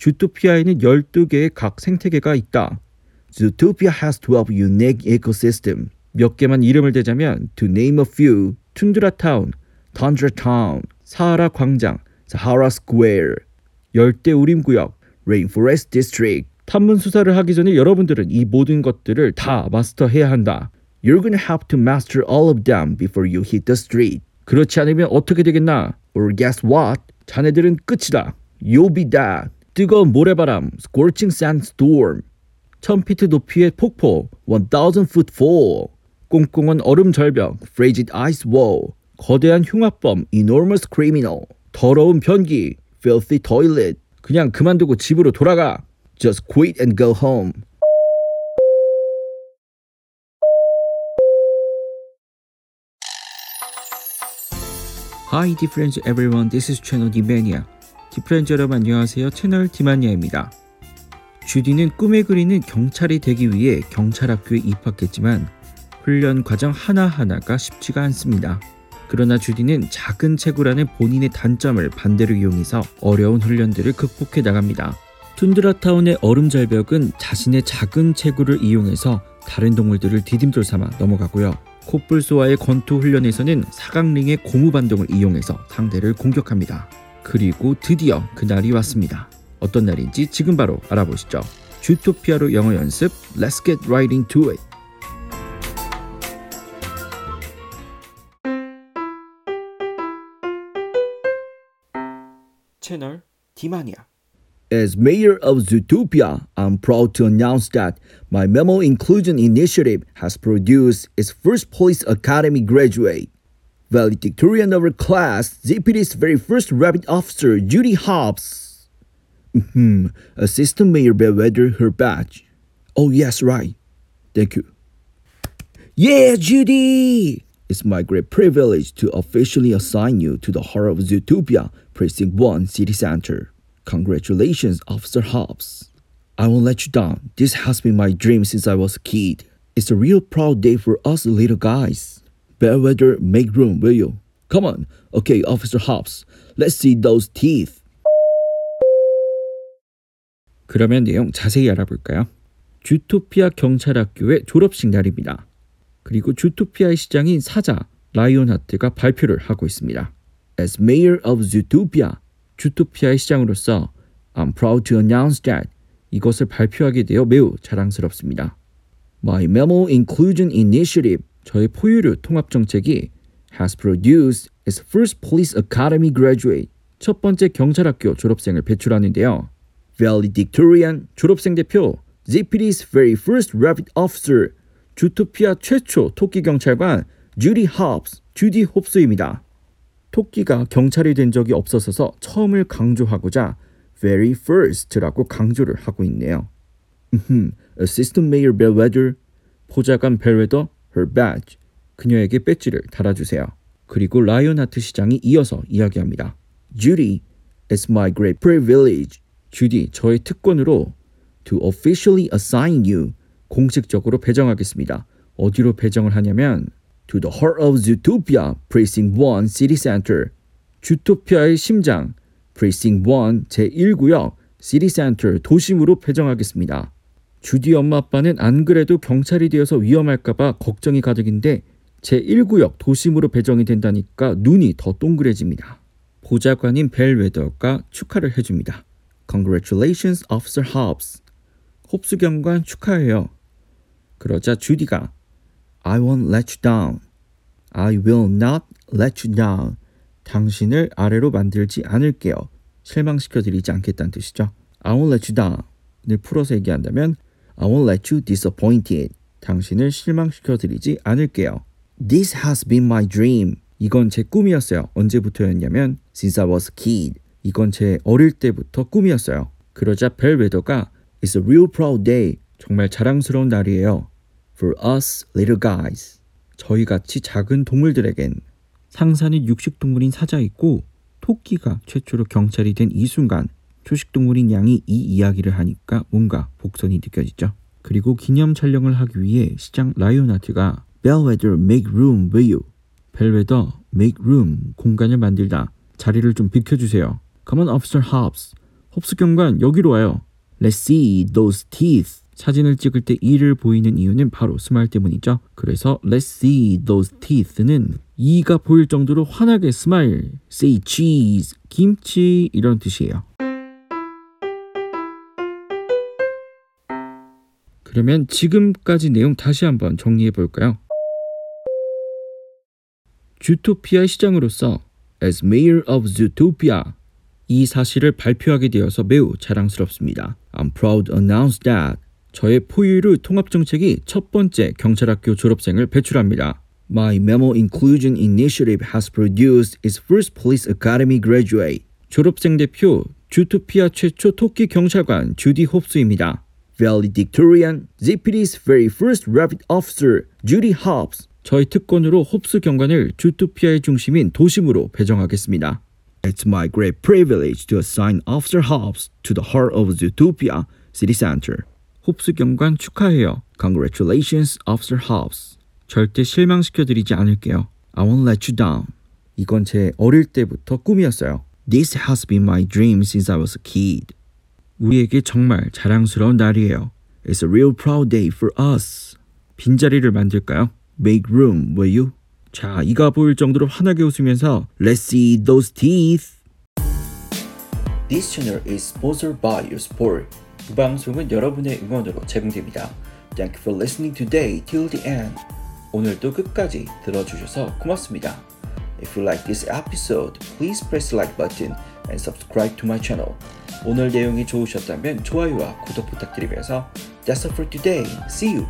주토피아에는 12개의 각 생태계가 있다. Zootopia has 12 unique ecosystems. 몇 개만 이름을 대자면 to name a few, 툰드라 타운, Tundra Town, 사하라 광장, Sahara Square, 열대 우림 구역, Rainforest District. 탐문 수사를 하기 전에 여러분들은 이 모든 것들을 다 마스터해야 한다. You're gonna have to master all of them before you hit the street. 그렇지 않으면 어떻게 되겠나? Or guess what? 자네들은 끝이다. You'll be dead. 뜨거운 모래바람, Scorching sandstorm, 1000피트 높이의 폭포, 1000 foot fall, 꽁꽁한 얼음 절벽, frigid ice wall, 거대한 흉악범, enormous criminal, 더러운 변기, filthy toilet. 그냥 그만두고 집으로 돌아가. Just quit and go home. Hi difference everyone, this is channel 디마니아. 디프렌즈 여러분 안녕하세요. 채널 디마니아입니다. 주디는 꿈에 그리는 경찰이 되기 위해 경찰학교에 입학했지만 훈련 과정 하나하나가 쉽지가 않습니다. 그러나 주디는 작은 체구라는 본인의 단점을 반대로 이용해서 어려운 훈련들을 극복해 나갑니다. 툰드라타운의 얼음 절벽은 자신의 작은 체구를 이용해서 다른 동물들을 디딤돌 삼아 넘어가고요. 코뿔소와의 권투 훈련에서는 사각링의 고무 반동을 이용해서 상대를 공격합니다. 그리고 드디어 그날이 왔습니다. 어떤 날인지 지금 바로 알아보시죠. 주토피아로 영어 연습 Let's get right into it. 채널 디마니아 As mayor of Zootopia, I'm proud to announce that my Memo Inclusion Initiative has produced its first Police Academy graduate. Valedictorian of her class, ZPD's very first rabbit officer, Judy Hobbs. Hmm, Assistant Mayor Bellwether, her badge. Oh, yes, right. Thank you. Yeah, Judy! It's my great privilege to officially assign you to the heart of Zootopia, Precinct 1 City Center. Congratulations, Officer Hobbs. I won't let you down. This has been my dream since I was a kid. It's a real proud day for us little guys. Bellwether, make room, will you? Come on. Okay, Officer Hobbs. Let's see those teeth. 그러면 내용 자세히 알아볼까요? 주토피아 경찰학교의 졸업식 날입니다. 그리고 주토피아의 시장인 사자 라이온하트가 발표를 하고 있습니다. As mayor of Zootopia, 주토피아의 시장으로서 I'm proud to announce that 이것을 발표하게 되어 매우 자랑스럽습니다. my Memo Inclusion Initiative 저의 포유류 통합 정책이 has produced its first Police Academy graduate. 첫 번째 경찰학교 졸업생을 배출하는데요. Valedictorian 졸업생 대표 ZPD's very first rabbit officer 주토피아 최초 토끼 경찰관 Judy Hobbs. 주디 홉스입니다. 토끼가 경찰이 된 적이 없어서 처음을 강조하고자 very first라고 강조를 하고 있네요. Assistant Mayor Bellwether, 보좌관 벨웨더, her badge, 그녀에게 배지를 달아주세요. 그리고 라이온하트 시장이 이어서 이야기합니다. Judy, it's my great privilege 주디, 저의 특권으로 to officially assign you 공식적으로 배정하겠습니다. 어디로 배정을 하냐면 to the heart of Zootopia, Precinct 1 City Center. 주토피아의 심장, Precinct 1 제1구역 City Center 도심으로 배정하겠습니다. 주디 엄마 아빠는 안 그래도 경찰이 되어서 위험할까봐 걱정이 가득인데 제1구역 도심으로 배정이 된다니까 눈이 더 동그래집니다. 보좌관인 벨 웨더가 축하를 해줍니다. Congratulations, Officer Hobbs. 홉스 경관 축하해요. 그러자 주디가 I won't let you down. I will not let you down. 당신을 아래로 만들지 않을게요. 실망시켜드리지 않겠다는 뜻이죠. I won't let you down을 풀어서 얘기한다면 I won't let you disappointed. 당신을 실망시켜드리지 않을게요. This has been my dream. 이건 제 꿈이었어요. 언제부터였냐면 since I was a kid. 이건 제 어릴 때부터 꿈이었어요. 그러자 벨웨더가 It's a real proud day. 정말 자랑스러운 날이에요. For us little guys. 저희 같이 작은 동물들에겐 상사는 육식동물인 사자 있고 토끼가 최초로 경찰이 된 이 순간 초식동물인 양이 이 이야기를 하니까 뭔가 복선이 느껴지죠. 그리고 기념 촬영을 하기 위해 시장 라이온하트가 Bellwether make room will you? 벨웨더 make room 공간을 만들다 자리를 좀 비켜주세요. Come on, Officer Hopps. 홉스 경관 여기로 와요. Let's see those teeth. 사진을 찍을 때 이를 보이는 이유는 바로 smile 때문이죠. 그래서 Let's see those teeth는 이가 보일 정도로 환하게 smile. Say cheese, 김치 이런 뜻이에요. 그러면 지금까지 내용 다시 한번 정리해 볼까요? 주토피아 시장으로서 as mayor of Zootopia 이 사실을 발표하게 되어서 매우 자랑스럽습니다. I'm proud to announce that 저의 포유류 통합 정책이 첫 번째 경찰학교 졸업생을 배출합니다. My memo inclusion initiative has produced its first police academy graduate. 졸업생 대표 주토피아 최초 토끼 경찰관 주디 홉스입니다. Valedictorian, ZPD's very first rapid officer, Judy Hobbs. 저희 특권으로 홉스 경관을 주토피아의 중심인 도심으로 배정하겠습니다. It's my great privilege to assign Officer Hobbs to the heart of Zootopia City Center. 홉스 경관 축하해요. Congratulations, Officer Hobbs. 절대 실망시켜드리지 않을게요. I won't let you down. 이건 제 어릴 때부터 꿈이었어요. This has been my dream since I was a kid. 우리에게 정말 자랑스러운 날이에요. It's a real proud day for us. 빈자리를 만들까요? Make room, will you? 자, 이가 보일 정도로 환하게 웃으면서 Let's see those teeth. This channel is sponsored by your support. 이 방송은 여러분의 응원으로 제공됩니다. Thank you for listening today till the end. 오늘도 끝까지 들어주셔서 고맙습니다. If you like this episode, please press like button and subscribe to my channel. 오늘 내용이 좋으셨다면 좋아요와 구독 부탁드리면서 That's all for today. See you.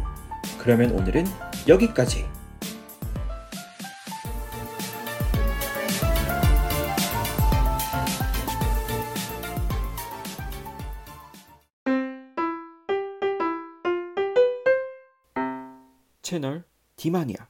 그러면 오늘은 여기까지. 채널 디마니아